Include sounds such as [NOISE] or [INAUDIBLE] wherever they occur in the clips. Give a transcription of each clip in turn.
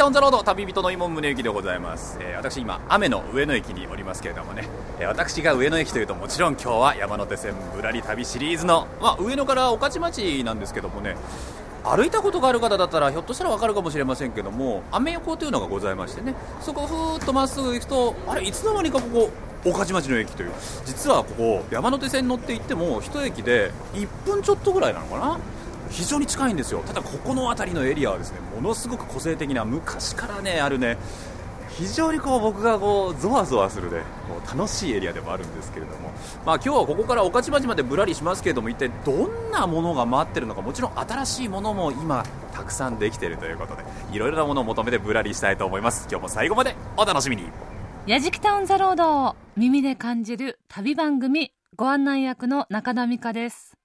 やじきたオンザロード旅人の今宗行でございます、えー私今雨の上野駅におりますけれどもね、えー私が上野駅というともちろん今日は山手線ぶらり旅シリーズの、まあ、上野から御徒町なんですけどもね。歩いたことがある方だったらひょっとしたらわかるかもしれませんけどもアメ横というのがございましてね。そこをふーっとまっすぐ行くとあれいつの間にかここ御徒町の駅という。実はここ山手線に乗って行っても一駅で1分ちょっとぐらいなのかな非常に近いんですよ。ただここの辺りのエリアはですねものすごく個性的な昔からねあるね非常にこう僕がこうゾワゾワするねこう楽しいエリアでもあるんですけれども、まあ、今日はここから御徒町までぶらりしますけれども一体どんなものが待ってるのかもちろん新しいものも今たくさんできているということでいろいろなものを求めてぶらりしたいと思います。今日も最後までお楽しみに。やじきたオンザロードを耳で感じる旅番組ご案内役の中田美香です。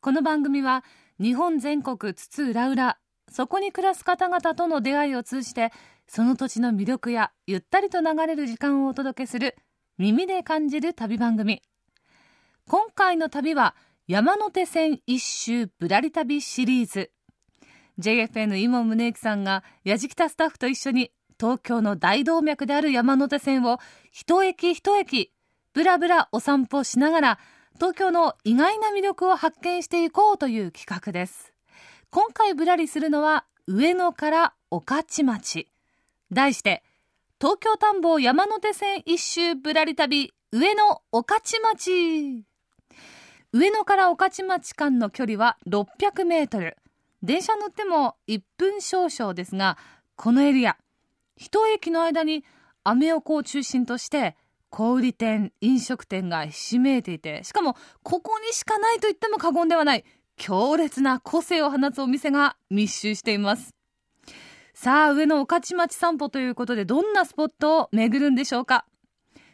この番組は日本全国津々浦々そこに暮らす方々との出会いを通じてその土地の魅力やゆったりと流れる時間をお届けする耳で感じる旅番組。今回の旅は山手線一周ぶらり旅シリーズ。JFN 今宗行さんがやじきたスタッフと一緒に東京の大動脈である山手線を一駅一駅ぶらぶらお散歩しながら東京の意外な魅力を発見していこうという企画です。今回ぶらりするのは上野から御徒町。題して東京田んぼ山手線一周ぶらり旅上野御徒町。上野から御徒町間の距離は600メートル。電車乗っても1分少々ですがこのエリア一駅の間にアメ横を中心として小売店飲食店がひしめいていてしかもここにしかないと言っても過言ではない強烈な個性を放つお店が密集していますさあ上野御徒町散歩ということでどんなスポットを巡るんでしょうか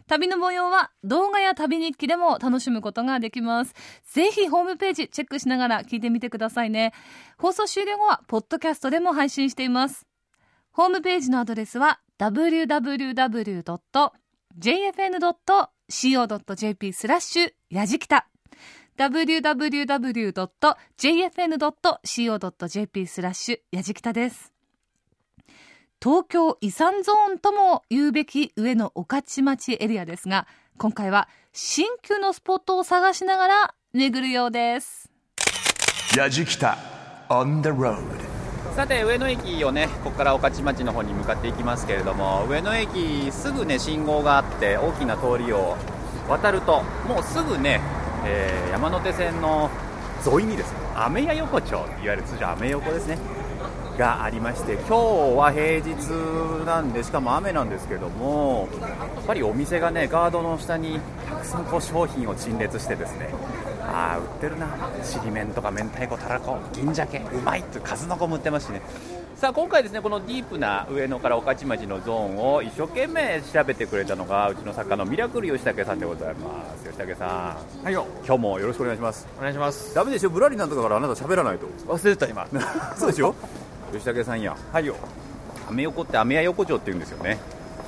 旅の模様は動画や旅日記でも楽しむことができます。ぜひホームページチェックしながら聞いてみてくださいね。放送終了後はポッドキャストでも配信しています。ホームページのアドレスは www. jfn.co.jp スラッシュやじきた。www.jfn.co.jp スラッシュやじきたです。東京遺産ゾーンとも言うべき上野御徒町エリアですが今回は新旧のスポットを探しながら巡るようです。やじきた on the road さて上野駅をねここから御徒町の方に向かっていきますけれども上野駅すぐね信号があって大きな通りを渡るともうすぐね、えー山手線の沿いにですねアメヤ横丁いわゆる通常アメ横ですねがありまして今日は平日なんでしかも雨なんですけどもやっぱりお店がねガードの下にたくさんこう商品を陳列してですねああ売ってるな。ちりめんとか明太子たらこ。銀鮭。うまいって数の子も売ってますしね。さあ今回ですねこのディープな上野から御徒町のゾーンを一生懸命調べてくれたのがうちの作家のミラクル吉武さんでございます。吉武さん。はいよ。今日もよろしくお願いします。お願いします。ダメでしょぶらりなんとかからあなた喋らないと。忘れてた今。[LAUGHS] そうでしょ？吉武さんや。はいよ。アメ横ってアメヤ横丁って言うんですよね。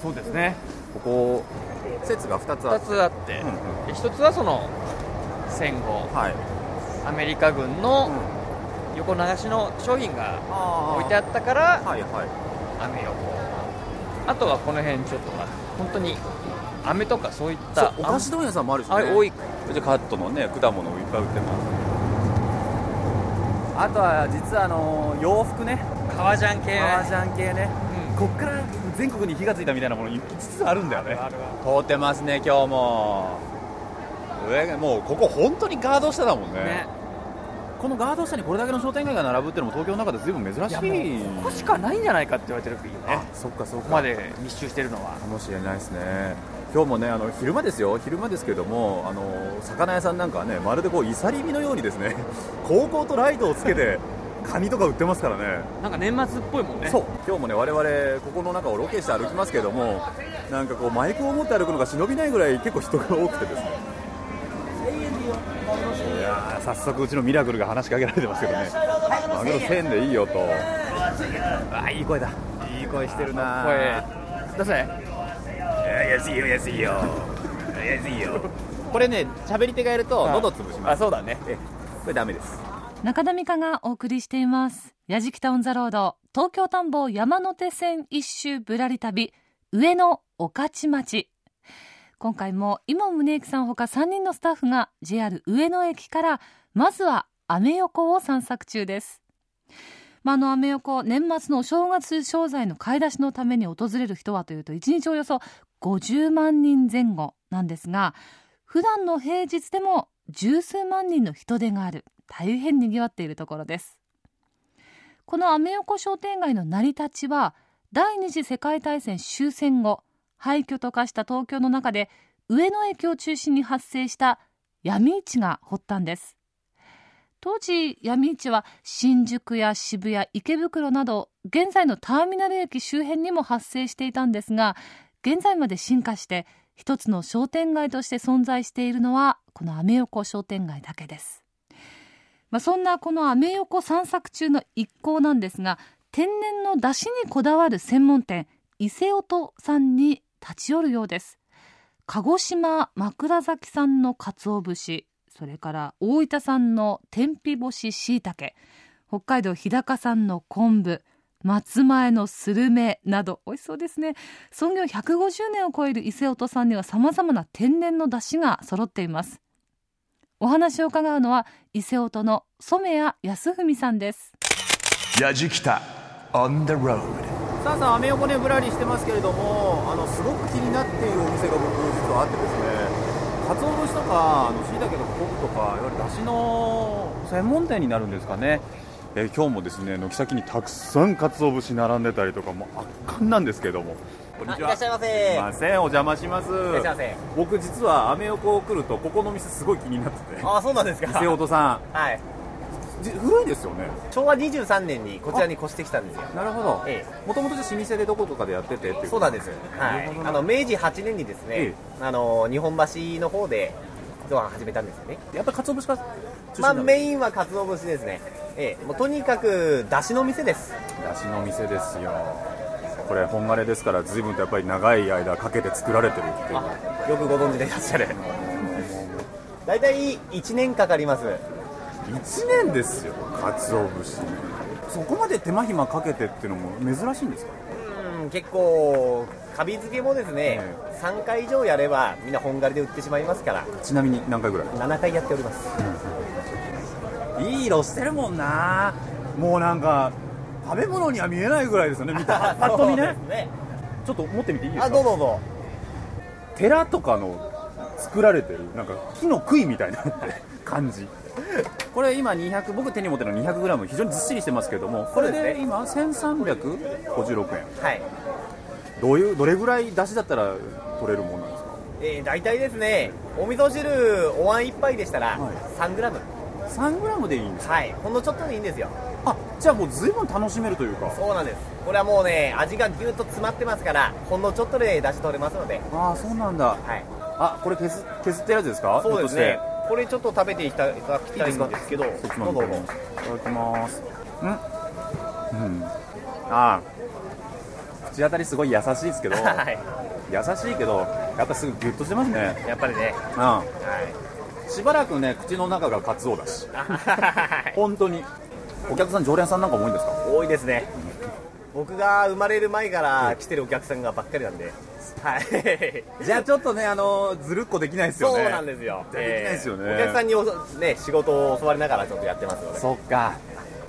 そうですね。ここ説が2つあ2って。つあって、うんうん。で1つはその戦後はい。アメリカ軍の横流しの商品があ置いてあったからはいはい。雨横あとはこの辺ちょっとまあ本当に飴とかそういったお菓子問屋さんもあるしね。あ多い。じゃあカットのね果物をいっぱい売ってます。あとは実はあの洋服ね。革ジャン系。革ジャン系ね、うん。こっから全国に火がついたみたいなもの5つあるんだよね。あるある。通ってますね今日も上がもうここ本当にガード下だもんね。ね。このガード下にこれだけの商店街が並ぶっていうのも東京の中で随分珍しい。いここしかないんじゃないかって言われてる国よね。あそっかそっか。ここまで密集してるのは。かもしれないですね。今日もねあの昼間ですよ。昼間ですけどもあの魚屋さんなんかはねまるでこうイサリ火のようにですね [LAUGHS] 高校とライトをつけてカニとか売ってますからね。なんか年末っぽいもんね。そう。今日もね我々ここの中をロケして歩きますけどもなんかこうマイクを持って歩くのが忍びないぐらい結構人が多くてですね早速うちのミラクルが話しかけられてますけどね。マグロ1000円でいいよと。あいい声だ。いい声してるな。声出せ。安いよ安いよ。安いよ。これね喋り手がやると喉潰します。あそうだね。えこれダメです。中田美香がお送りしています。やじきたオンザロード。東京田んぼ山手線一周ぶらり旅。上野御徒町。今回も今宗行さんほか3人のスタッフが JR 上野駅からまずはアメ横を散策中です。まあ、あのアメ横年末のお正月商材の買い出しのために訪れる人はというと1日およそ50万人前後なんですが普段の平日でも十数万人の人出がある大変にぎわっているところです。このアメ横商店街の成り立ちは第二次世界大戦終戦後廃墟と化した東京の中で上野駅を中心に発生した闇市が発端です。当時闇市は新宿や渋谷池袋など現在のターミナル駅周辺にも発生していたんですが現在まで進化して一つの商店街として存在しているのはこのアメ横商店街だけです、まあ、そんなこのアメ横散策中の一行なんですが天然の出汁にこだわる専門店伊勢音さんに立ち寄るようです。鹿児島枕崎産の鰹節それから大分産の天日干ししいたけ北海道日高産の昆布松前のスルメなど美味しそうですね。創業150年を超える伊勢音さんにはさまざまな天然の出汁が揃っています。お話を伺うのは伊勢音の染谷康文さんです。やじきた on the road さあさあアメ横ねぶらりしてますけれどもあのすごく気になっているお店が僕実はあってですね鰹節とかあの椎茸とかとかいわゆるだしの専門店になるんですかね。えー、今日もですね軒先にたくさん鰹節並んでたりとかも圧巻なんですけども。こんにちは。いらっしゃいませ。ませんお邪魔します。いらっしゃいませ。僕実はアメ横来るとここの店すごい気になってて。ああそうなんですか。伊勢音さん。はい。古いですよね。昭和23年にこちらに越してきたんですよ。なるほど。もともと老舗でどことかでやっててってそうなんです。はい。あの明治8年にですね、ええ、あの日本橋の方でドア始めたんですよね。やっぱり鰹節がまあメインは鰹節ですね。ええもうとにかくだしの店です。だしの店ですよ。これ本枯ですから随分とやっぱり長い間かけて作られてるっていう。よくご存知でいらっしゃる。[LAUGHS] 大体1年かかります。1年ですよ鰹節。そこまで手間暇かけてっていうのも珍しいんですか？うん結構カビ付けもですね、えー、3回以上やればみんな本狩りで売ってしまいますから。ちなみに何回ぐらい？7回やっております、うん、いい色してるもんな。もうなんか食べ物には見えないぐらいですよね見た [LAUGHS] パッと見ね。ねちょっと持ってみていいですか？あどうぞどうぞ。寺とかの作られてるなんか木の杭みたいな感じこれ今200僕手に持ってるの 200g 非常にずっしりしてますけどもこれで今1356円。はい。どういうどれぐらい出汁だったら取れるものなんですか？えー、大体ですねお味噌汁お椀一杯でしたら 3g、はい、3g でいいんですか？はい。ほんのちょっとでいいんですよ。あじゃあもう随分楽しめるというか。そうなんです。これはもうね味がぎゅっと詰まってますからほんのちょっとで出汁取れますので。ああそうなんだ。はい。あこれ削削ってるやつですか？そうですねこれちょっと食べていただきたいんですけどいただきます。うん。うん。ああ。口当たりすごい優しいですけど、[LAUGHS] はい、優しいけどやっぱすぐギュッとしてますね。やっぱりね。うん、はい、しばらくね口の中がカツオだし。[LAUGHS] 本当に。お客さん常連さんなんか多いんですか？多いですね。僕が生まれる前から来てるお客さんがばっかりなんで、はい、じゃあちょっとね、あのずるっこできないですよね、そうなんですよ、できないですよね、お客さんにお、ね、仕事を教わりながらちょっとやってますので、そっか、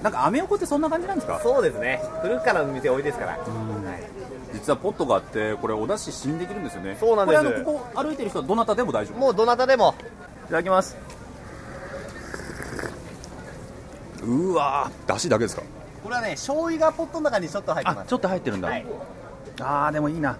なんかアメ横ってそんな感じなんですか？そうですね、古くからの店多いですから、はい、実はポットがあって、これ、お出し試飲できるんですよね、そうなんです。これここ歩いてる人はどなたでも大丈夫？もうどなたでも、いただきます。うわー、だしだけですか？これはね醤油がポットの中にちょっと入ってます。ちょっと入ってるんだ、はい、ああでもいいな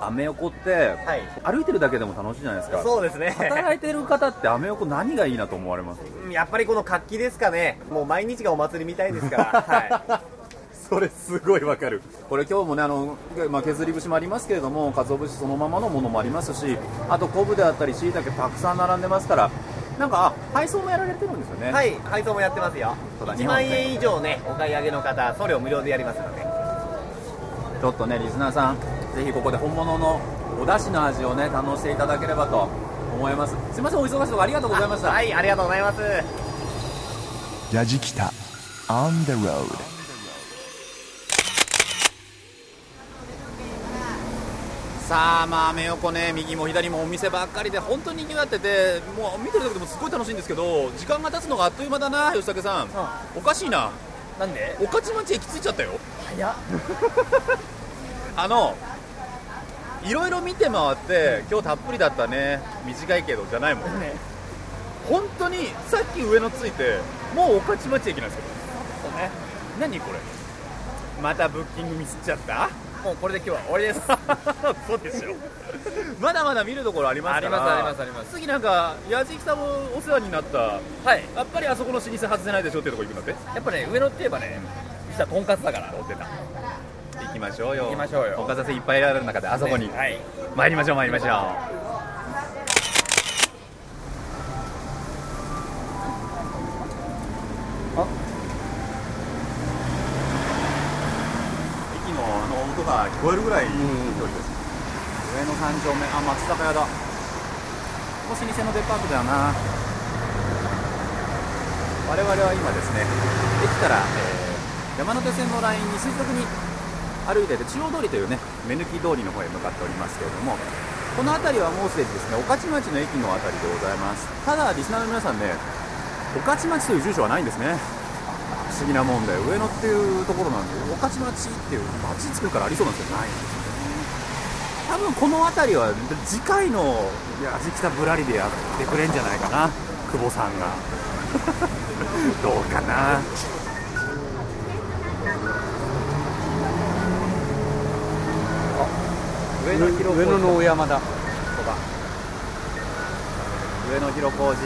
アメ横って、はい、歩いてるだけでも楽しいじゃないですか。そうですね。働いてる方ってアメ横何がいいなと思われます？やっぱりこの活気ですかね。もう毎日がお祭りみたいですから。[LAUGHS] はい。それすごいわかる。これ今日もねあの、まあ、削り節もありますけれども鰹節そのままのものもありますしあと昆布であったりしいたけたくさん並んでますからなんか配送もやられてるんですよね。はい配送もやってますよ。1万円以上ねお買い上げの方送料無料でやりますので。ちょっとねリスナーさんぜひここで本物のお出汁の味をね堪能していただければと思います。すいませんお忙しいところありがとうございました。はいありがとうございます。ラジキタ On the road さあまあ目横ね右も左もお店ばっかりで本当に賑わっててもう見てるだけでもすごい楽しいんですけど時間が経つのがあっという間だな吉武さん、う。ん、おかしいな。なんで？御徒町駅着いちゃったよ。早っ。[LAUGHS] あのいろいろ見て回って今日たっぷりだったね。短いけどじゃないもんね。本当にさっき上野着いてもう御徒町駅なんですよ。そうね。何これ？またブッキングミスっちゃった？もうこれで今日は終わりです。[LAUGHS] そうですよ。[LAUGHS] まだまだ見るところありますから。ありますありますあります。次なんか矢敷さんもお世話になった。やはい。っぱりあそこの老舗外せないでしょっていうとこ行くんだって？やっぱね上野って言えばね実はとんかつだから。出た行きましょうよ。行きましょうよ。おかず屋さんいっぱいいられる中であそこに、はい。参りましょう参りましょう。あ。駅のあの音が聞こえるぐらいの距離です、上野三丁目あ松坂屋だ。ここ老舗のデパートだよな。我々は今ですね駅から、えー山手線のラインに垂直に歩いてて中央通りというね目抜き通りの方へ向かっておりますけれどもこの辺りはもうすでにですね御徒町の駅の辺りでございます。ただリスナーの皆さんね御徒町という住所はないんですね。不思議なもんで上野っていうところなんで御徒町っていう町作るからありそうなんですけどないんですね。多分この辺りは次回の「やじきたぶらり」でやってくれんじゃないかな。久保さんが。[LAUGHS] どうかな。上野広上野の大山だ上野広小路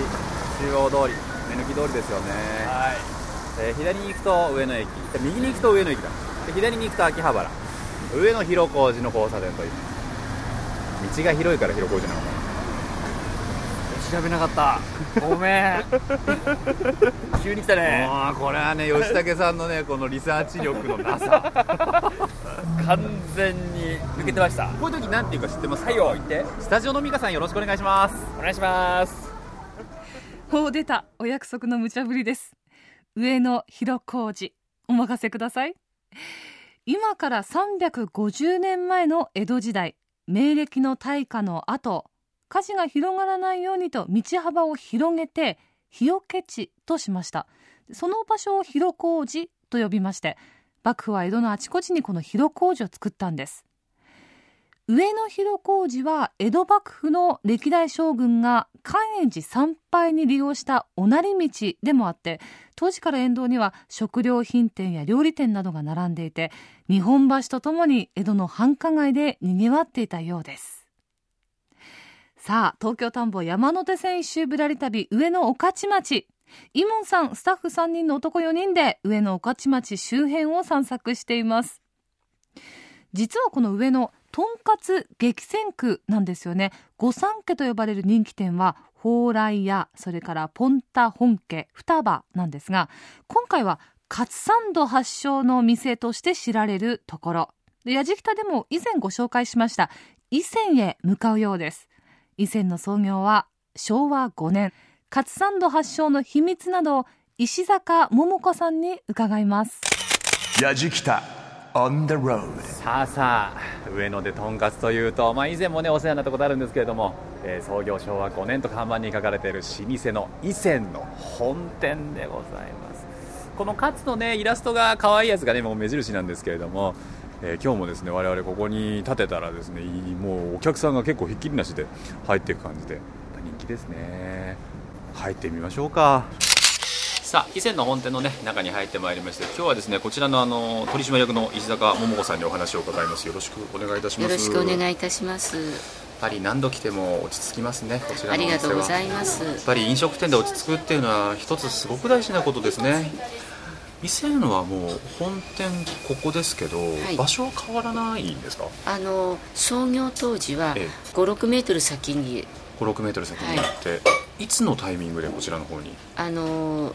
中央通り。目抜き通りですよね、はい。えー左に行くと上野駅。で右に行くと上野駅だ。で左に行くと秋葉原。上野広小路の交差点という。道が広いから広小路なの。かな調べなかった。[LAUGHS] ごめん。急に来たね。[LAUGHS] もうこれはね吉武さんのねこのリサーチ力のなさ完全に抜けてました。こういう時なんていうか知ってますか？はいよ言って。スタジオの美香さんよろしくお願いします。お願いします。もう出た。お約束の無茶ぶりです。上野広小路お任せください。今から350年前の江戸時代明暦の大火の後火事が広がらないようにと道幅を広げて日よけ地としました。その場所を広小路と呼びまして幕府は江戸のあちこちにこの広小路を作ったんです。上野広小路は江戸幕府の歴代将軍が寛永寺参拝に利用したおなり道でもあって当時から沿道には食料品店や料理店などが並んでいて日本橋とともに江戸の繁華街でにぎわっていたようです。さあ東京田んぼ山手線一周ぶらり旅上野御徒町。イモンさんスタッフ3人の男4人で上野御徒町周辺を散策しています。実はこの上野とんかつ激戦区なんですよね。御三家と呼ばれる人気店は蓬莱屋それからポンタ本家双葉なんですが今回はカツサンド発祥の店として知られるところ。で矢敷田でも以前ご紹介しました伊勢へ向かうようです。伊勢の創業は昭和5年。カツサンド発祥の秘密などを石坂桃子さんに伺います。やじきた on the road さあさあ上野でとんかつというと、まあ、以前もねお世話になったことあるんですけれども、えー創業昭和5年と看板に書かれている老舗の伊勢の本店でございます。このカツのねイラストが可愛いやつがねもう目印なんですけれども、えー今日もですね我々ここに立てたらですねもうお客さんが結構ひっきりなしで入っていく感じで人気ですね入ってみましょうか。さあ伊勢の本店の、ね、中に入ってまいりまして今日はですねこちらのあの取締役の石坂桃子さんにお話を伺います。よろしくお願いいたします。よろしくおや願いいたします。っぱり何度来ても落ち着きますねこちらありがとうございます。やっぱり飲食店で落ち着くっていうのは一つすごく大事なことですね。伊勢のはもう本店ここですけど、い。場所は変わらないんですか？あの創業当時はええ。5、6メートル先に56メートル先に行って、い、つのタイミングでこちらの方に？あの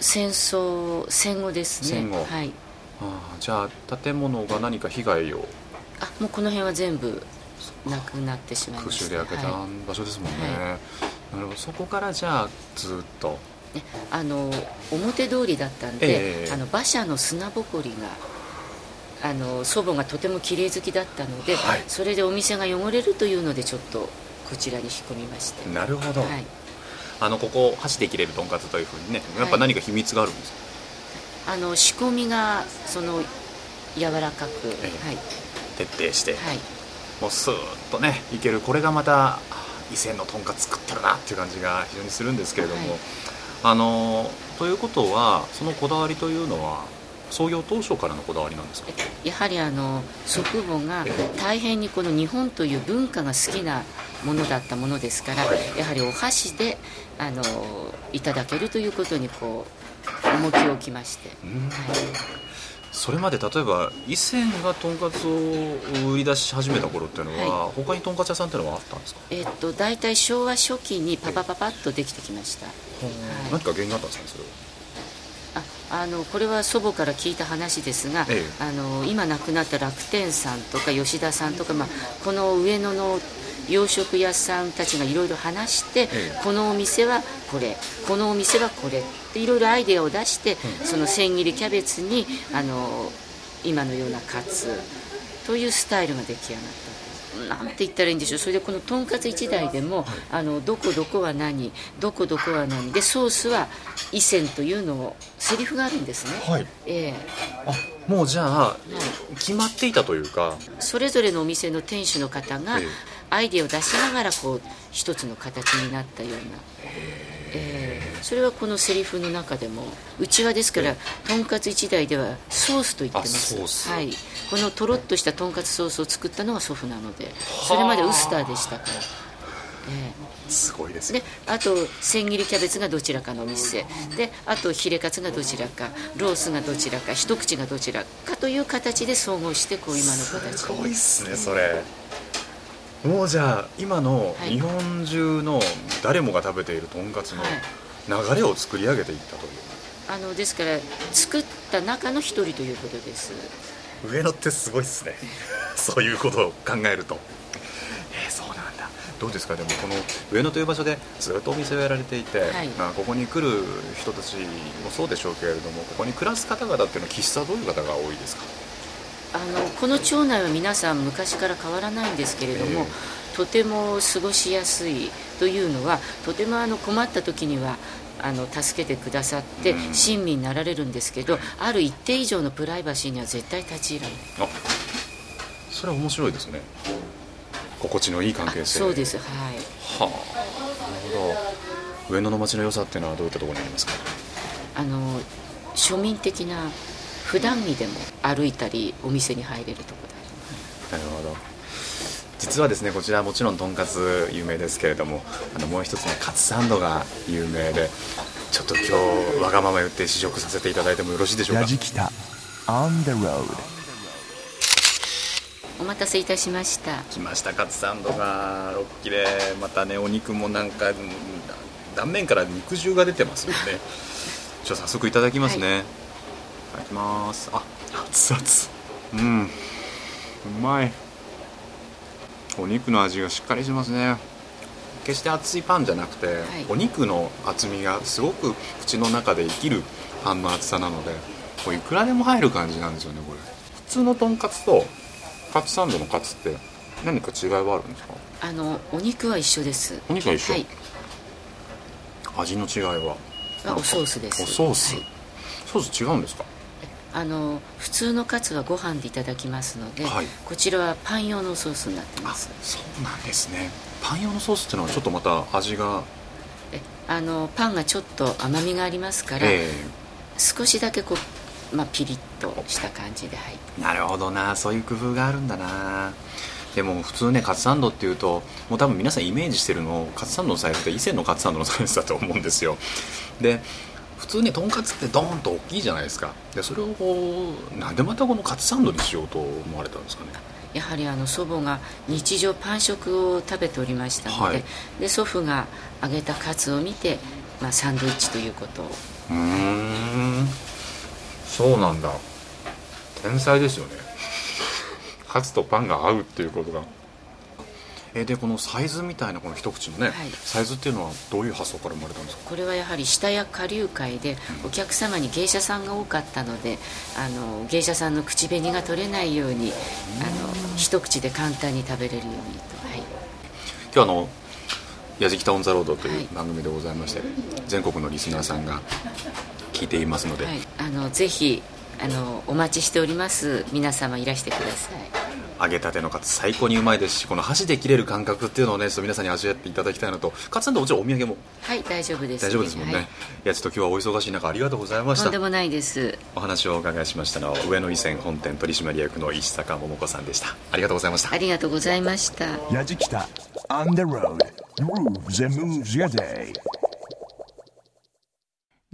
戦争戦後ですね。戦後。はい。ああじゃあ建物が何か被害を？あもうこの辺は全部なくなってしまいま空した。襲で焼けたは場所ですもんね、はなるほど。そこからじゃあずっと？あの表通りだったんで、ええ。あの馬車の砂ぼこりがあの祖母がとても綺麗好きだったので、はい。それでお店が汚れるというのでちょっとこちらに引っ込みまして、なるほど、はい、あのここ箸で切れるとんかつというふうにねやっぱ何か秘密があるんですか、あの仕込みがその柔らかく、ええ。はい。徹底して、はい。もうスーッとねいけるこれがまたあ伊勢のとんかつ作ってるなっていう感じが非常にするんですけれども、はい。あのということはそのこだわりというのは創業当初からのこだわりなんですか？やはりあの祖父母が大変にこの日本という文化が好きなものだったものですからやはりお箸であのいただけるということにこう重きを置きまして、うん。はい。それまで例えば伊勢がとんかつを売り出し始めた頃っていうのは、他にとんかつ屋さんっていうのはあったんですか、えっと大体昭和初期にパパパパッとできてきました、何か原因があったんですかねそれは？ああのこれは祖母から聞いた話ですが、ええ。あの今亡くなった楽天さんとか吉田さんとか、まあ、この上野の洋食屋さんたちがいろいろ話して、ええ。このお店はこれこのお店はこれっていろいろアイデアを出して、その千切りキャベツにあの今のようなカツというスタイルが出来上がった。なんて言ったらいいんでしょう。それでこのとんかつ1台でも、あのどこどこは何どこどこは何でソースは伊勢というのをセリフがあるんですね、はい。ええ。あもうじゃあ決まっていたというか。それぞれのお店の店主の方がええアイデアを出しながらこう一つの形になったような、ええそれはこのセリフの中でもうちはですからとんかつ1台ではソースと言ってます。はい、このとろっとしたとんかつソースを作ったのが祖父なのでそれまでウスターでしたから、ええ。すごいです。ねであと千切りキャベツがどちらかのお店。であとヒレカツがどちらか。ロースがどちらか。一口がどちらかという形で総合してこう今の形すごいっすねそれもうじゃあ今のはい。日本中の誰もが食べているとんかつのはい。流れを作り上げていったという、あのですから作った中の一人ということです。上野ってすごいっすね。[LAUGHS] そういうことを考えると。えーそうなんだ。どうですか？でもこの上野という場所でずっとお店をやられていて、はい。まあ、ここに来る人たちもそうでしょうけれどもここに暮らす方々っていうのは喫茶どういう方が多いですか？あのこの町内は皆さん昔から変わらないんですけれども、えとても過ごしやすいというのはとてもあの困った時にはあの助けてくださってうん。親身になられるんですけど、ある一定以上のプライバシーには絶対立ち入らない。あそれは面白いですね。心地のいい関係あ性そうです。はい。はあ。なるほど。上野の街の良さっていうのはどういったところにありますか？あの庶民的な普段着でも歩いたりお店に入れるところだなるほど。実はですねこちらもちろんとんかつ有名ですけれどもあのもう一つねカツサンドが有名でちょっと今日わがまま言って試食させていただいてもよろしいでしょうか？ラジキタ On the road お待たせいたしました。来ましたカツサンドが6切れ。またねお肉もなんかうん断面から肉汁が出てますもんねじゃあ早速いただきますね、い、ただきます。あ熱々。うん。うまい。お肉の味がしっかりしますね。決して熱いパンじゃなくて、い。お肉の厚みがすごく口の中で生きるパンの厚さなのでこういくらでも入る感じなんですよねこれ。普通のとんかつとカツサンドのカツって何か違いはあるんですか？あのお肉は一緒です。お肉は一緒？はい。味の違いは？あおソースです。おソース、はい。ソース違うんですか？あの普通のカツはご飯でいただきますので、はい。こちらはパン用のソースになってあます。そうなんですね。パン用のソースっていうのはちょっとまた味が？えあのパンがちょっと甘みがありますから、え少しだけこう、まあ、ピリッとした感じで入ってえなるほどな。そういう工夫があるんだな。でも普通ねカツサンドっていうともう多分皆さんイメージしてるのカツサンドのサイズって以前のカツサンドのサイズだと思うんですよ。で普通ねとんかつってドーンと大きいじゃないですか。でそれをこうなんでまたこのカツサンドにしようと思われたんですかね。やはりあの祖母が日常パン食を食べておりましたので,、はい。で祖父が揚げたカツを見て、まあ、サンドイッチということを。うーん。そうなんだ。天才ですよね。カツとパンが合うっていうことがえでこのサイズみたいなこの一口のね、はい。サイズっていうのはどういう発想から生まれたんですか？これはやはり下谷花柳界でお客様に芸者さんが多かったのであの芸者さんの口紅が取れないようにあの一口で簡単に食べれるようにと、はい、今日あの「やじきたオン・ザ・ロード」とはい。いう番組でございまして、全国のリスナーさんが聞いていますので、はい、あのぜひあのお待ちしております。皆様いらしてください。揚げたてのカツ最高にうまいですしこの箸で切れる感覚っていうのをねちょっと皆さんに味わっていただきたいのと。カツさんともちろんお土産も？はい大丈夫です大丈夫ですもんね、はい。い、やちょっと今日はお忙しい中ありがとうございました。とんでもないです。お話をお伺いしましたのは上野伊勢本店取締役の石坂桃子さんでした。ありがとうございました。ありがとうございました。やじきた On the road. Grooves and moves your day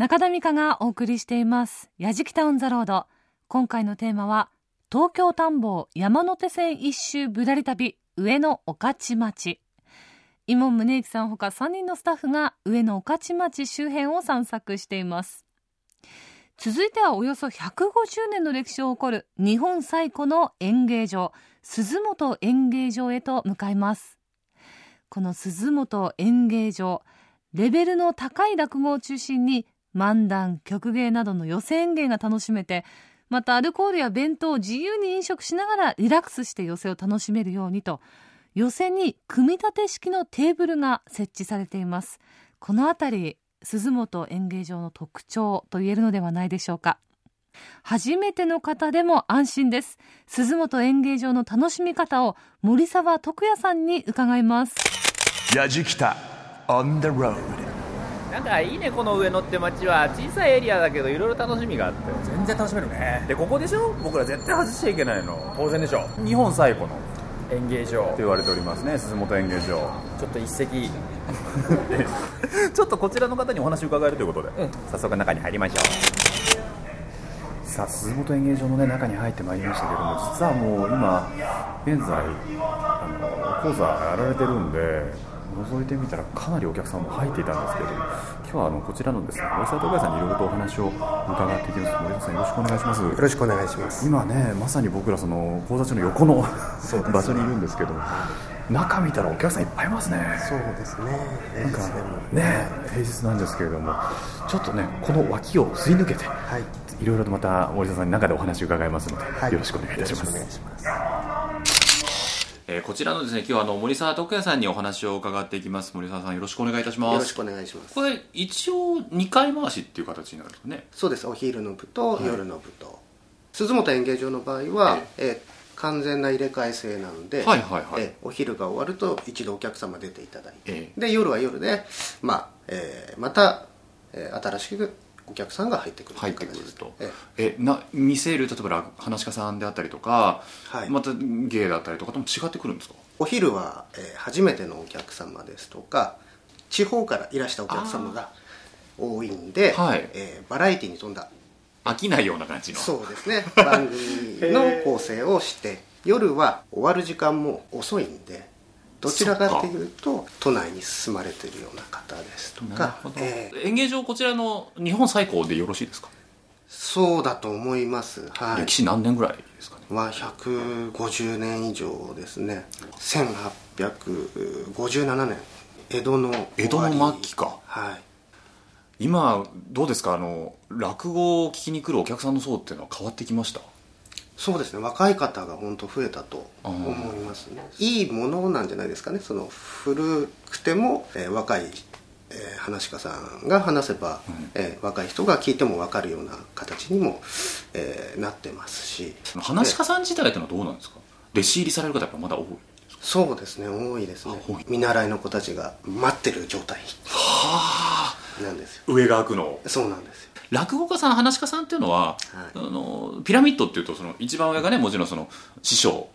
中田美香がお送りしています「やじきたオン・ザ・ロード」今回のテーマは東京探訪山手線一周ぶらり旅上野御徒町。伊門宗行さんほか3人のスタッフが上野御徒町周辺を散策しています。続いてはおよそ150年の歴史を誇る日本最古の演芸場鈴本演芸場へと向かいます。この鈴本演芸場レベルの高い落語を中心に漫談曲芸などの寄席演芸が楽しめてまたアルコールや弁当を自由に飲食しながらリラックスして寄席を楽しめるようにと寄席に組み立て式のテーブルが設置されています。この辺り鈴本演芸場の特徴と言えるのではないでしょうか。初めての方でも安心です。鈴本演芸場の楽しみ方を森沢徳也さんに伺います。やじきた On the road. なんかいいねこの上野って街は。小さいエリアだけどいろいろ楽しみがあって。全然楽しめるね。でここでしょ？僕ら絶対外しちゃいけないの。当然でしょ？日本最古の。と演芸場言われておりますね。鈴本演芸場ちょっと一席。[LAUGHS] ちょっとこちらの方にお話を伺えるということで、早速中に入りましょう。さあ鈴本演芸場の、ね、中に入ってまいりましたけども実はもう今現在あの講座やられてるんで覗いてみたらかなりお客さんも入っていたんですけど今日はあのこちらのですね森沢徳也さんにいろいろとお話を伺っていきます森沢さんよろしくお願いしますよろしくお願いします。今ねまさに僕らその講座中の横の場所にいるんですけど中見たらお客さんいっぱいいますねそうですね。なんかね平日なんですけれどもちょっとねこの脇をすり抜けてはい。いろいろとまた森田さんに中でお話を伺いますので、はい。よろしくお願いいたしますえーこちらのですね今日はあの森沢徳也さんにお話を伺っていきます。森沢さんよろしくお願いいたします。よろしくお願いします。これ一応2回回しっていう形になるんですかね。そうです。お昼の部と夜の部と。鈴本演芸場の場合は、えー完全な入れ替え制なので、はいはいはい。えーお昼が終わると一度お客様出ていただいて、え。で夜は夜で、まあえーまた、えー新しくお客さんが入ってくる入ってくると。えな見せる例えば話し家さんであったりとか、はい。また芸だったりとかとも違ってくるんですか？お昼は、えー初めてのお客様ですとか地方からいらしたお客様が多いんで、はい。えーバラエティに富んだ。飽きないような感じの。そうですね。番組の構成をして夜は終わる時間も遅いんでどちらかというと都内に住まれているような方ですとかえー演芸場こちらの日本最高でよろしいですか、そうだと思います。はい。歴史何年ぐらいですかね？は150年以上ですね。1857年。江戸の江戸の末期か。はい。今どうですか？あの落語を聞きに来るお客さんの層っていうのは変わってきました？そうですね。若い方が本当増えたと思いますね。いいものなんじゃないですかね。その古くても、えー若い、えー話し家さんが話せば、えー若い人が聞いても分かるような形にも、えーなってますし。話し家さん自体ってのはどうなんですか？弟子入りされる方やっぱまだ多いそうですね。多いですね。見習いの子たちが待ってる状態なんですよ。上が開くのそうなんですよ落語家さん話し家さんっていうのは、はい。あのピラミッドっていうとその一番上がねもちろんその師匠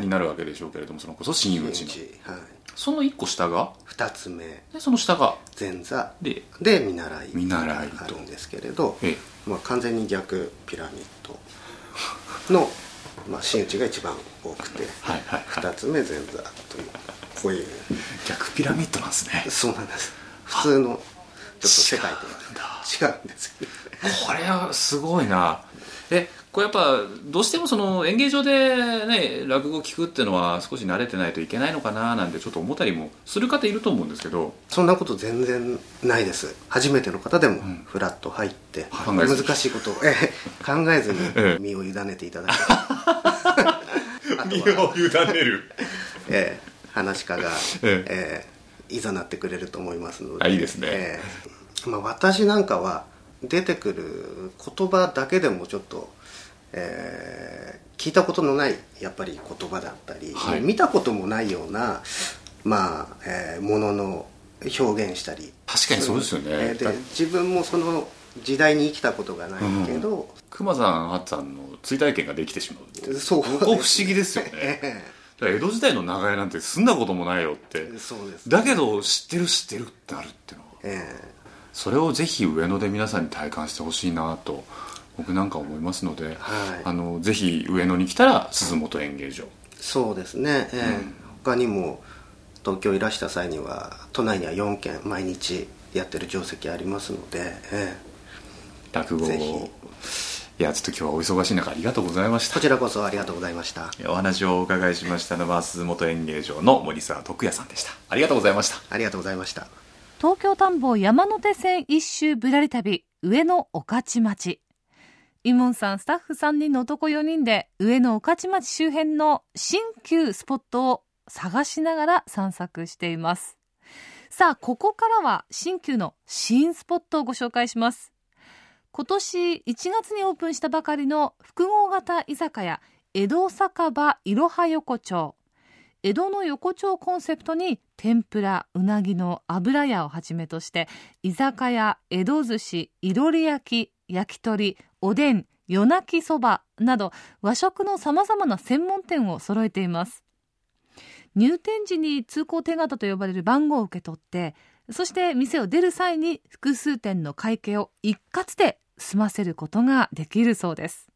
になるわけでしょうけれども、そのこそ真打ちの。はい、その一個下が？2つ目。でその下が？前座。でで見習い。見習いと。あるんですけれど、えまあ、完全に逆ピラミッド。の、まあ、真打ちが一番多くて、はいはいはい。2つ目前座という。こういう逆ピラミッドなんですね。そうなんです。普通のちょっと世界とは違うんですこれはすごいな。えこれやっぱどうしてもその演芸場でね落語を聞くっていうのは少し慣れてないといけないのかななんてちょっと思ったりもする方いると思うんですけど。そんなこと全然ないです。初めての方でもフラッと入って、考えずに。難しいことを、ええ考えずええ。に身を委ねていただければ [LAUGHS] あとは、委ねる。ええ話し家が、え。ええいざなってくれると思いますので。あいいですね。ええ。まあ、私なんかは出てくる言葉だけでもちょっと、えー聞いたことのないやっぱり言葉だったり、はい。見たこともないようなまあ、えーものの表現したり。確かにそうですよね。えーでだ自分もその時代に生きたことがないけど、熊さんあっさんの追体験ができてしまうそうここ不思議ですよね。江戸時代の長屋なんて住んだこともないよって。えそうですだけど知ってる知ってるってなるっていうのは。えそれをぜひ上野で皆さんに体感してほしいなと僕なんか思いますので、はい。あのぜひ上野に来たら鈴本演芸場。えそうですね、ええ。他にも東京いらした際には都内には4軒毎日やってる定石ありますので、え落語を。いやちょっと今日はお忙しい中ありがとうございました。えこちらこそありがとうございました。お話をお伺いしましたのは鈴本演芸場の森沢徳也さんでした。ありがとうございました。ありがとうございました東京田んぼ山手線一周ぶらり旅上野御徒町。イモンさんスタッフ3人の男4人で上野御徒町周辺の新旧スポットを探しながら散策しています。さあここからは新旧の新スポットをご紹介します。今年1月にオープンしたばかりの複合型居酒屋江戸酒場いろは横丁。江戸の横丁コンセプトに天ぷらうなぎの油屋をはじめとして居酒屋江戸寿司いろり焼き焼き鳥おでん夜泣きそばなど和食のさまざまな専門店を揃えています。入店時に通行手形と呼ばれる番号を受け取ってそして店を出る際に複数店の会計を一括で済ませることができるそうです。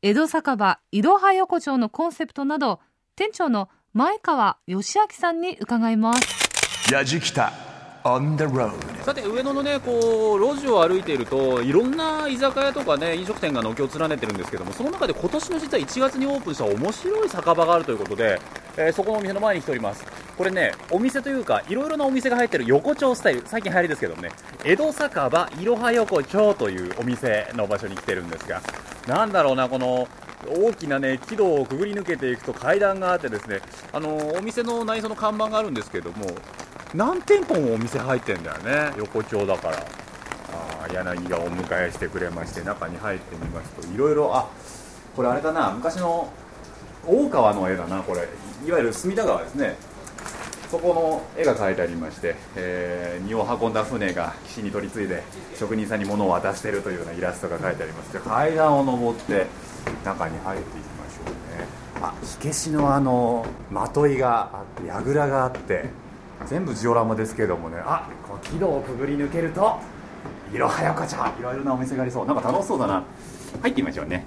江戸酒場いろは横丁のコンセプトなど店長の前川義明さんに伺います。やじきた on the road さて上野のねこう路地を歩いているといろんな居酒屋とかね飲食店が軒を連ねてるんですけどもその中で今年の実は1月にオープンした面白い酒場があるということで、えーそこのお店の前に来ております。これねお店というかいろいろなお店が入ってる横丁スタイル最近流行りですけどもね江戸酒場いろは横丁というお店の場所に来てるんですがなんだろうなこの大きなね木戸をくぐり抜けていくと階段があってですねあのお店の内装の看板があるんですけども何店舗もお店入ってんだよね。横丁だから。あ柳がお迎えしてくれまして中に入ってみますといろいろあこれあれだな昔の大川の絵だなこれ。いわゆる隅田川ですね。そこの絵が描いてありまして、えー荷を運んだ船が岸に取り継いで職人さんに物を渡しているというようなイラストが描いてあります。じゃあ階段を上って中に入っていきましょうね。あ火消しのあのまといがあって櫓があって全部ジオラマですけどもね。あこの木戸をくぐり抜けるといろはやかちゃいろいろなお店がありそう。なんか楽しそうだな。入ってみましょうね。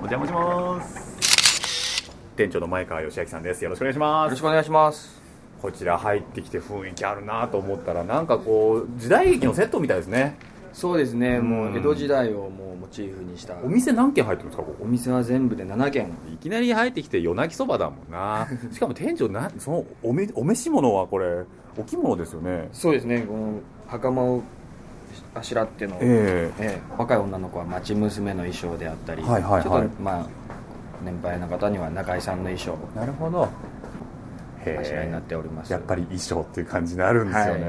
お邪魔します。店長の前川義明さんです。よろしくお願いします。よろしくお願いします。こちら入ってきて雰囲気あるなと思ったらなんかこう時代劇のセットみたいですねそうですね、もう江戸時代をもうモチーフにした。お店何軒入ってるんですかここ？お店は全部で7軒。いきなり入ってきて夜泣きそばだもんな。[LAUGHS] しかも店長なそのおめお召し物はこれお着物ですよね。そうですね。この袴をあしらっての、ええ。え若い女の子は町娘の衣装であったり、はいはいはい。ちょっとまあ年配の方には中井さんの衣装。えなるほど。あしになっております。やっぱり衣装っていう感じになるんですよね、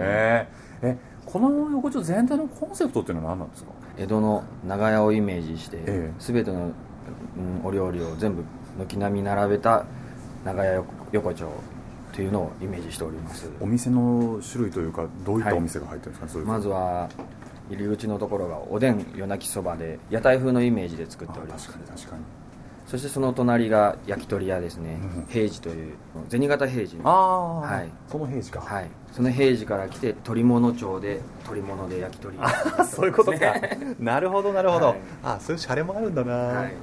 はい。えこの横丁全体のコンセプトっていうのは何なんですか？江戸の長屋をイメージして、ええ。全ての、うんお料理を全部軒並み並べた長屋横横丁というのをイメージしております。お店の種類というかどういったお店が入ってるんですか、そういうまずは入り口のところがおでん夜泣きそばで屋台風のイメージで作っております。確かに確かにそしてその隣が焼き鳥屋ですね、うん。平治という銭形平治の。ああ、はい。その平時か、はい。その平治から来て鳥物町で鳥物で焼き鳥。あそういうことか。なるほどなるほど、はい。あそういうシャレもあるんだな、はい。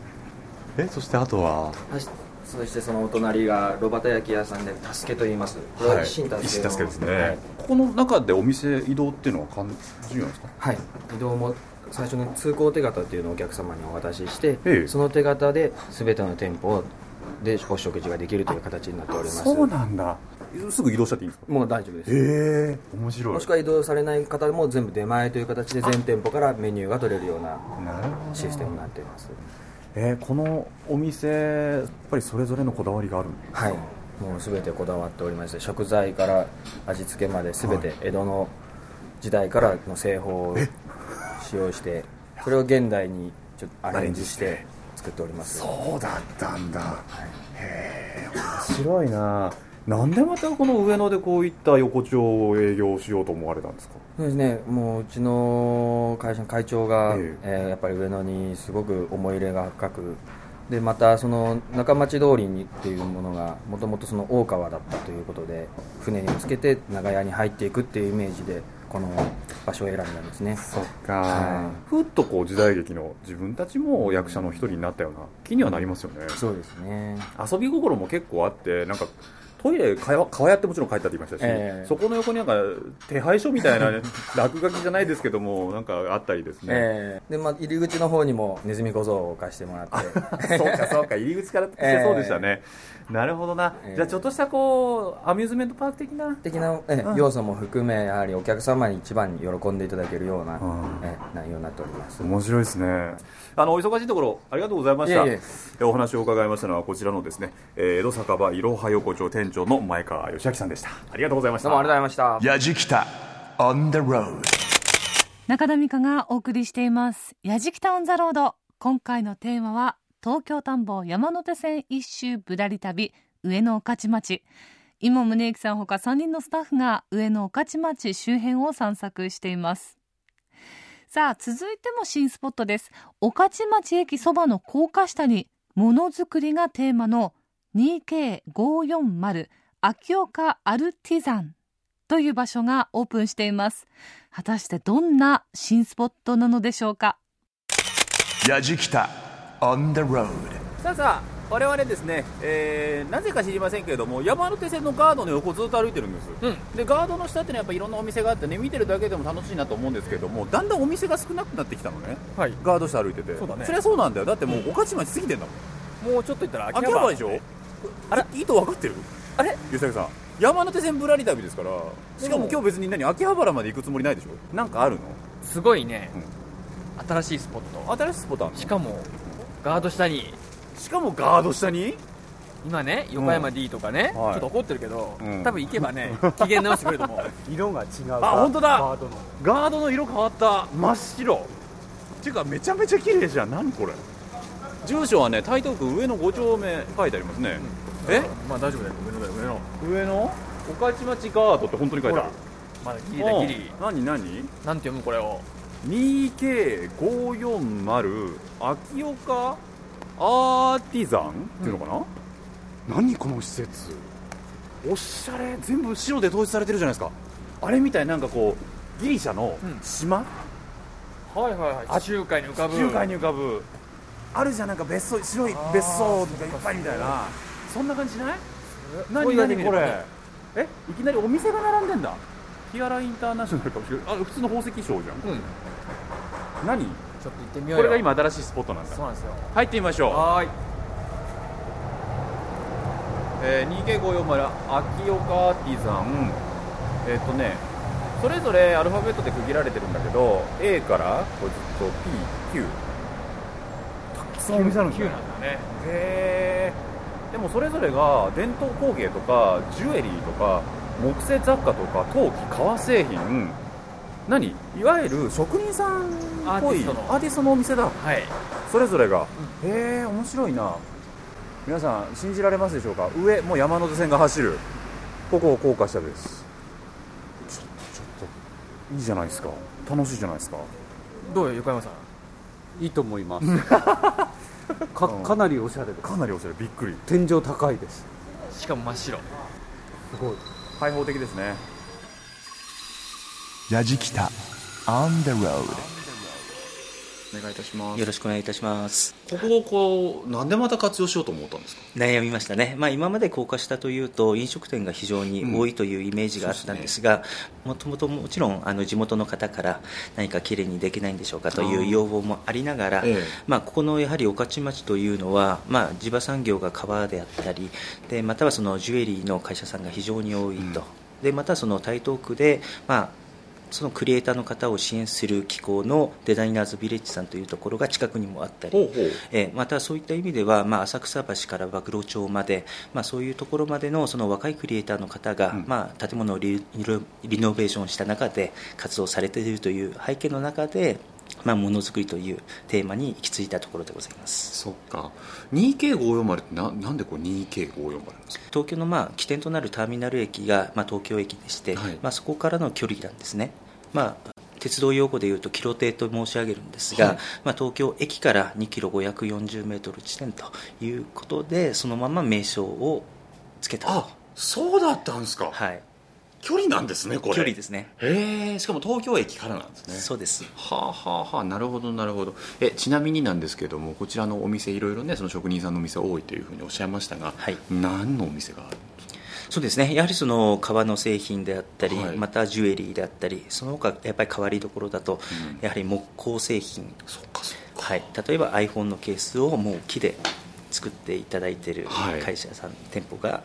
えそしてあとは？そしそしてそのお隣が炉端焼き屋さんで「助け」と言います。これは一心助ですね、はい。ここの中でお店移動っていうのは感じるんですか？はい。移動も最初の通行手形っていうのをお客様にお渡しして、ええ。その手形で全ての店舗でお食事ができるという形になっております。そうなんだ。すぐ移動しちゃっていいんですか？もう大丈夫です。へえ。面白い。もしくは移動されない方も全部出前という形で全店舗からメニューが取れるようなシステムになっています。えーこのお店やっぱりそれぞれのこだわりがあるんですか？はい。もう全てこだわっておりまして食材から味付けまで全て江戸の時代からの製法を使用してそれを現代にちょっとアレンジして作っております。そうだったんだ、へえ面白いな。なんでまたこの上野でこういった横丁を営業しようと思われたんですか？そうですね。もううちの会社の会長が、ええ。ーやっぱり上野にすごく思い入れが深くでまたその中町通りにっていうものがもともとその大川だったということで船につけて長屋に入っていくっていうイメージでこの場所を選んだんですね。そっか、はふっとこう時代劇の自分たちも役者の一人になったような気にはなりますよね、そうですね。遊び心も結構あってなんかトイレ川やってもちろん書いてあって言いましたし、ええ。そこの横になんか手配書みたいな、ね、[LAUGHS] 落書きじゃないですけどもなんかあったりですね、えーでまあ、入り口の方にもネズミ小僧を置かしてもらって。そうかそうか。入り口からしてそうでしたね、なるほどな、ええ。じゃあちょっとしたこうアミューズメントパーク的な？的な、えうん。要素も含めやはりお客様に一番に喜んでいただけるような、うんえ内容になっております。面白いですね。あのお忙しいところありがとうございました。いえいえ。えお話を伺いましたのはこちらのですね、えー江戸酒場いろは横丁店長の前川義明さんでした。ありがとうございました。どうもありがとうございました。Yajikita on the road. 中田美香がお送りしています「やじきたオン・ザ・ロード」今回のテーマは東京探訪山手線一周ぶらり旅。上野御徒町。今宗行さんほか3人のスタッフが上野御徒町周辺を散策しています。さあ続いても新スポットです。御徒町駅そばの高架下にものづくりがテーマの 2K540 秋岡アルティザンという場所がオープンしています。果たしてどんな新スポットなのでしょうか？Yajikita on the road. さあさあ我々ですね、えーなぜか知りませんけれども山手線のガードの横をずっと歩いてるんです、でガードの下ってのはやっぱいろんなお店があってね見てるだけでも楽しいなと思うんですけどもだんだんお店が少なくなってきたのね。はい。ガード下歩いてて。そうだね。りゃそうなんだよ。だってもう御徒町過ぎてんだもん。もうちょっと行ったら秋葉原でしょ？あれ意図分かってる？あれ？吉崎さん。山手線ぶらり旅ですからしかも今日別に何秋葉原まで行くつもりないでしょ？なんかあるの？すごいね、新しいスポット。新しいスポットあるの？しかもガード下に。しかもガード下に？今ね横山 D とかね、はい。ちょっと怒ってるけど、うん。多分行けばね機嫌直してくれると思う。[LAUGHS] 色が違う。あ本当だ。ガードのガードの色変わった。真っ白。っていうかめちゃめちゃ綺麗じゃん。何これ？住所はね台東区上野5丁目書いてありますね。え？まあ大丈夫だよ。上野だよ上野。上野？御徒町ガードって本当に書いてある。まだギリだギリうん。何何？なんて読むこれを？2K540 秋岡アーティザン？っていうのかな、何この施設？おしゃれ。全部白で統一されてるじゃないですか。あれみたいなんかこうギリシャのうん。島、はいはいはい。地中海に浮かぶ。地中海に浮かぶあるじゃんなんか別荘白い別荘とかいっぱいみたいな。そんな感じしない？何何これ？えいきなりお店が並んでんだ？ティアラインターナショナルかもしれない。あ普通の宝石商じゃん。うん。何？ちょっと行ってみようよ。これが今新しいスポットなんだ。そうなんですよ。入ってみましょう。はーい。えー、2K540 秋岡アーティザン。えっ、とねそれぞれアルファベットで区切られてるんだけど A からこうずっと PQ たくさんお店あるんだ。9よなんだね。へえでもそれぞれが伝統工芸とかジュエリーとか木製雑貨とか陶器革製品何？いわゆる職人さんっぽいアーティストの。お店だ。はい。それぞれが、へえ面白いな。皆さん信じられますでしょうか？上もう山手線が走る。ここ高架下です。ちょちょっといいじゃないですか。楽しいじゃないですか。どうよ横山さん？いいと思います。[LAUGHS] かかなりおしゃれでかなりおしゃれびっくり。天井高いです。しかも真っ白。すごい。開放的ですね。Yajikita on the road. お願いいたします。よろしくお願いいたします。ここをこうなんでまた活用しようと思ったんですか？悩みましたね、まあ、今まで高架下というと飲食店が非常に多いというイメージがあったんですがもともともちろんあの地元の方から何かきれいにできないんでしょうかという要望もありながら、ええ。まあ、ここのやはり御徒町というのは、まあ、地場産業が川であったりでまたはそのジュエリーの会社さんが非常に多いと、でまたその台東区で、まあ、そのクリエイターの方を支援する機構のデザイナーズビレッジさんというところが近くにもあったり、ほえーまたそういった意味では、まあ、浅草橋から馬黒町まで、まあ、そういうところまでのその若いクリエイターの方が、まあ、建物をリノベーションした中で活動されているという背景の中で、まあ、ものづくりというテーマに行き着いたところでございます。そっか。2K540 ってななんでこう 2K540 なんですか？東京のまあ起点となるターミナル駅がまあ東京駅でして、はい。まあ、そこからの距離なんですね、まあ、鉄道用語でいうとキロ艇と申し上げるんですが、はい。まあ、東京駅から2キロ540メートル地点ということでそのまま名称をつけたあそうだったんですか。はい距離なんですねこれ。距離ですね。へえしかも東京駅からなんですね。そうです。はあはあはあ。なるほどなるほど。えちなみになんですけどもこちらのお店いろいろねその職人さんのお店多いというふうにおっしゃいましたが、はい。何のお店があるんですか？そうですね。やはりその革の製品であったり、はい。またジュエリーであったりその他やっぱり変わりどころだと、うん。やはり木工製品。そっかそっか。はい、例えば iPhone のケースをもう木で作っていただいているはい。会社さん、店舗が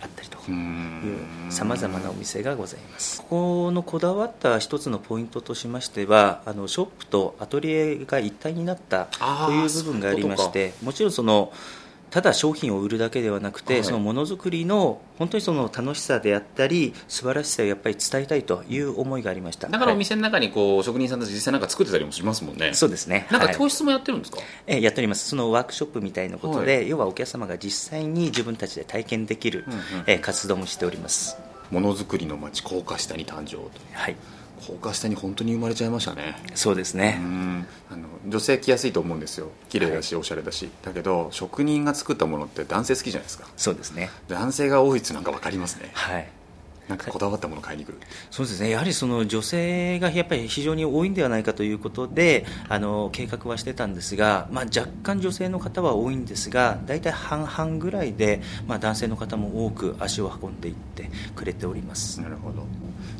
あったりといん。うさまざまなお店がございます。ここのこだわった一つのポイントとしましてはあのショップとアトリエが一体になったという部分がありましてもちろんそのただ商品を売るだけではなくて、はい。そのものづくりの本当にその楽しさであったり素晴らしさをやっぱり伝えたいという思いがありました。だからおはい。店の中にこう職人さんたち実際なんか作ってたりもしますもんね。そうですね。なんかはい。教室もやってるんですか、えーやっております。そのワークショップみたいなことで、は要はお客様が実際に自分たちで体験できる、うんうん。えー活動もしております。ものづくりの街高架下に誕生と。はい高架下に本当に生まれちゃいましたね。うそうですね、ん。あの女性着やすいと思うんですよ。綺麗だし、おしゃれだし。だけど職人が作ったものって男性好きじゃないですか。そうですね。男性が多いってなんか分かりますね。はい。なんかこだわったもの買いに来る。そうですね。やはりその女性がやっぱり非常に多いんではないかということであの計画はしてたんですが、まあ、若干女性の方は多いんですが大体半々ぐらいで、まあ、男性の方も多く足を運んでいってくれております。なるほど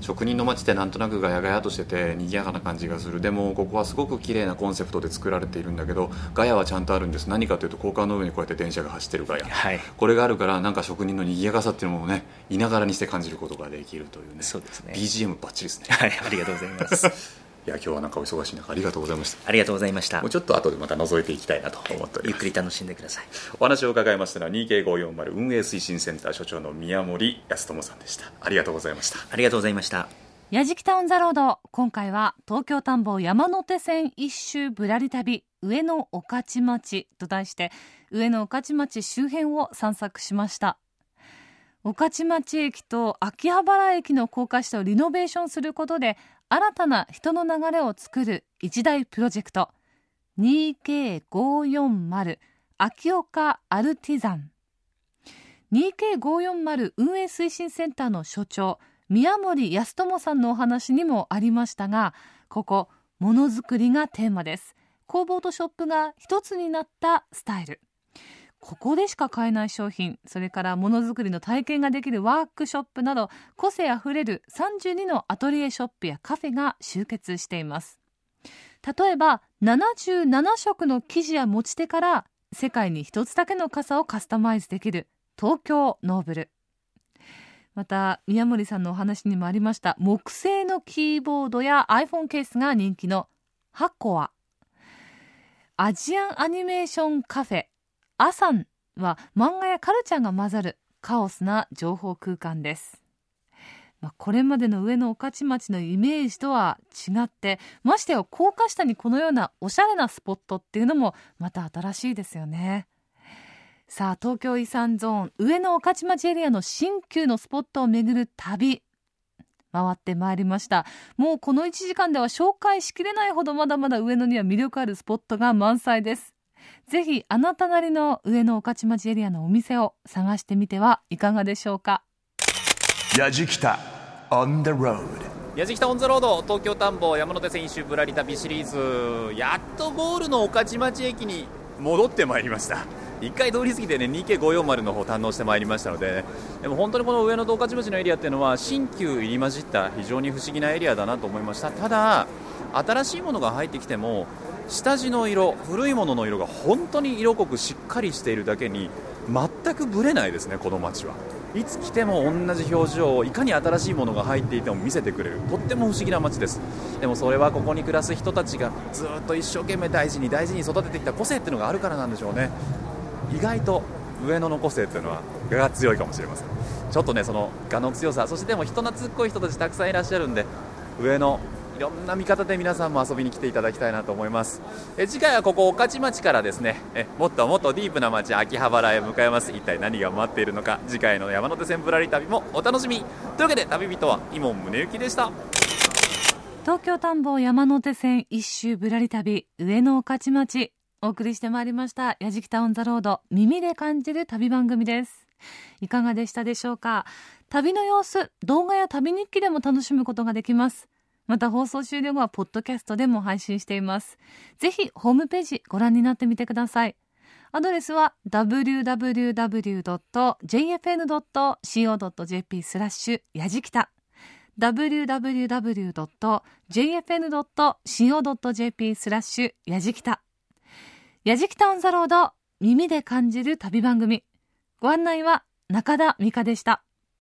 職人の街ってなんとなくガヤガヤとしてて賑やかな感じがする。でもここはすごく綺麗なコンセプトで作られているんだけどガヤはちゃんとあるんです。何かというと高架の上にこうやって電車が走ってるガヤ、はい。これがあるからなんか職人の賑やかさっていうのもねいながらにして感じることができるというね。そうですね。BGM バッチリですね。はいありがとうございます [LAUGHS] いや今日はなんかお忙しい中ありがとうございました。ありがとうございました。もうちょっと後でまた覗いていきたいなと思っております。ゆっくり楽しんでください。お話を伺いましたのは 2K540 運営推進センター所長の宮森康友さんでした。ありがとうございました。ありがとうございました。やじきタウンザロード。今回は東京田んぼ山手線一周ぶらり旅上野御徒町と題して上野御徒町周辺を散策しました。御徒町駅と秋葉原駅の高架下をリノベーションすることで新たな人の流れを作る一大プロジェクト。2K540 秋岡アルティザン。2K540 運営推進センターの所長宮森康友さんのお話にもありましたがここものづくりがテーマです。工房とショップが一つになったスタイル。ここでしか買えない商品それからものづくりの体験ができるワークショップなど個性あふれる32のアトリエショップやカフェが集結しています。例えば77色の生地や持ち手から世界に一つだけの傘をカスタマイズできる東京ノーブル。また宮森さんのお話にもありました木製のキーボードや iPhone ケースが人気のハコア。アジアンアニメーションカフェ。アサンは漫画やカルチャーが混ざるカオスな情報空間です、まあ、これまでの上野御徒町のイメージとは違ってましてや高架下にこのようなおしゃれなスポットっていうのもまた新しいですよね。さあ東京遺産ゾーン上野御徒町エリアの新旧のスポットを巡る旅回ってまいりました。もうこの1時間では紹介しきれないほどまだまだ上野には魅力あるスポットが満載です。ぜひあなたなりの上野御徒町エリアのお店を探してみてはいかがでしょうか？やじきた on the road 矢敷タオンザロード東京田んぼ山手線一周ぶらり旅シリーズやっとゴールの御徒町駅に戻ってまいりました。1回通り過ぎてね 2K540 の方堪能してまいりましたので。でも本当にこの上野と御徒町のエリアっていうのは新旧入り混じった非常に不思議なエリアだなと思いました。ただ新しいものが入ってきても下地の色古いものの色が本当に色濃くしっかりしているだけに全くぶれないですねこの街は。いつ来ても同じ表情をいかに新しいものが入っていても見せてくれる。とっても不思議な街です。でもそれはここに暮らす人たちがずっと一生懸命大事に大事に育ててきた個性っていうのがあるからなんでしょうね。意外と上野の個性っていうのは我が強いかもしれません。ちょっとねその我の強さそしてでも人懐っこい人たちたくさんいらっしゃるんで上野いろんな見方で皆さんも遊びに来ていただきたいなと思います。え次回はここ御徒町からですね。えもっともっとディープな街秋葉原へ向かいます。一体何が待っているのか。次回の山手線ぶらり旅もお楽しみ。というわけで旅人は伊門宗行でした。東京田んぼ山手線一周ぶらり旅上野御徒町。お送りしてまいりました。矢敷タウンザロード。耳で感じる旅番組です。いかがでしたでしょうか。旅の様子動画や旅日記でも楽しむことができます。また放送終了後はポッドキャストでも配信しています。ぜひホームページご覧になってみてください。アドレスは www.jfn.co.jp スラッシュやじきた。www.jfn.co.jp スラッシュやじきた。やじきたオンザロード耳で感じる旅番組。ご案内は中田美香でした。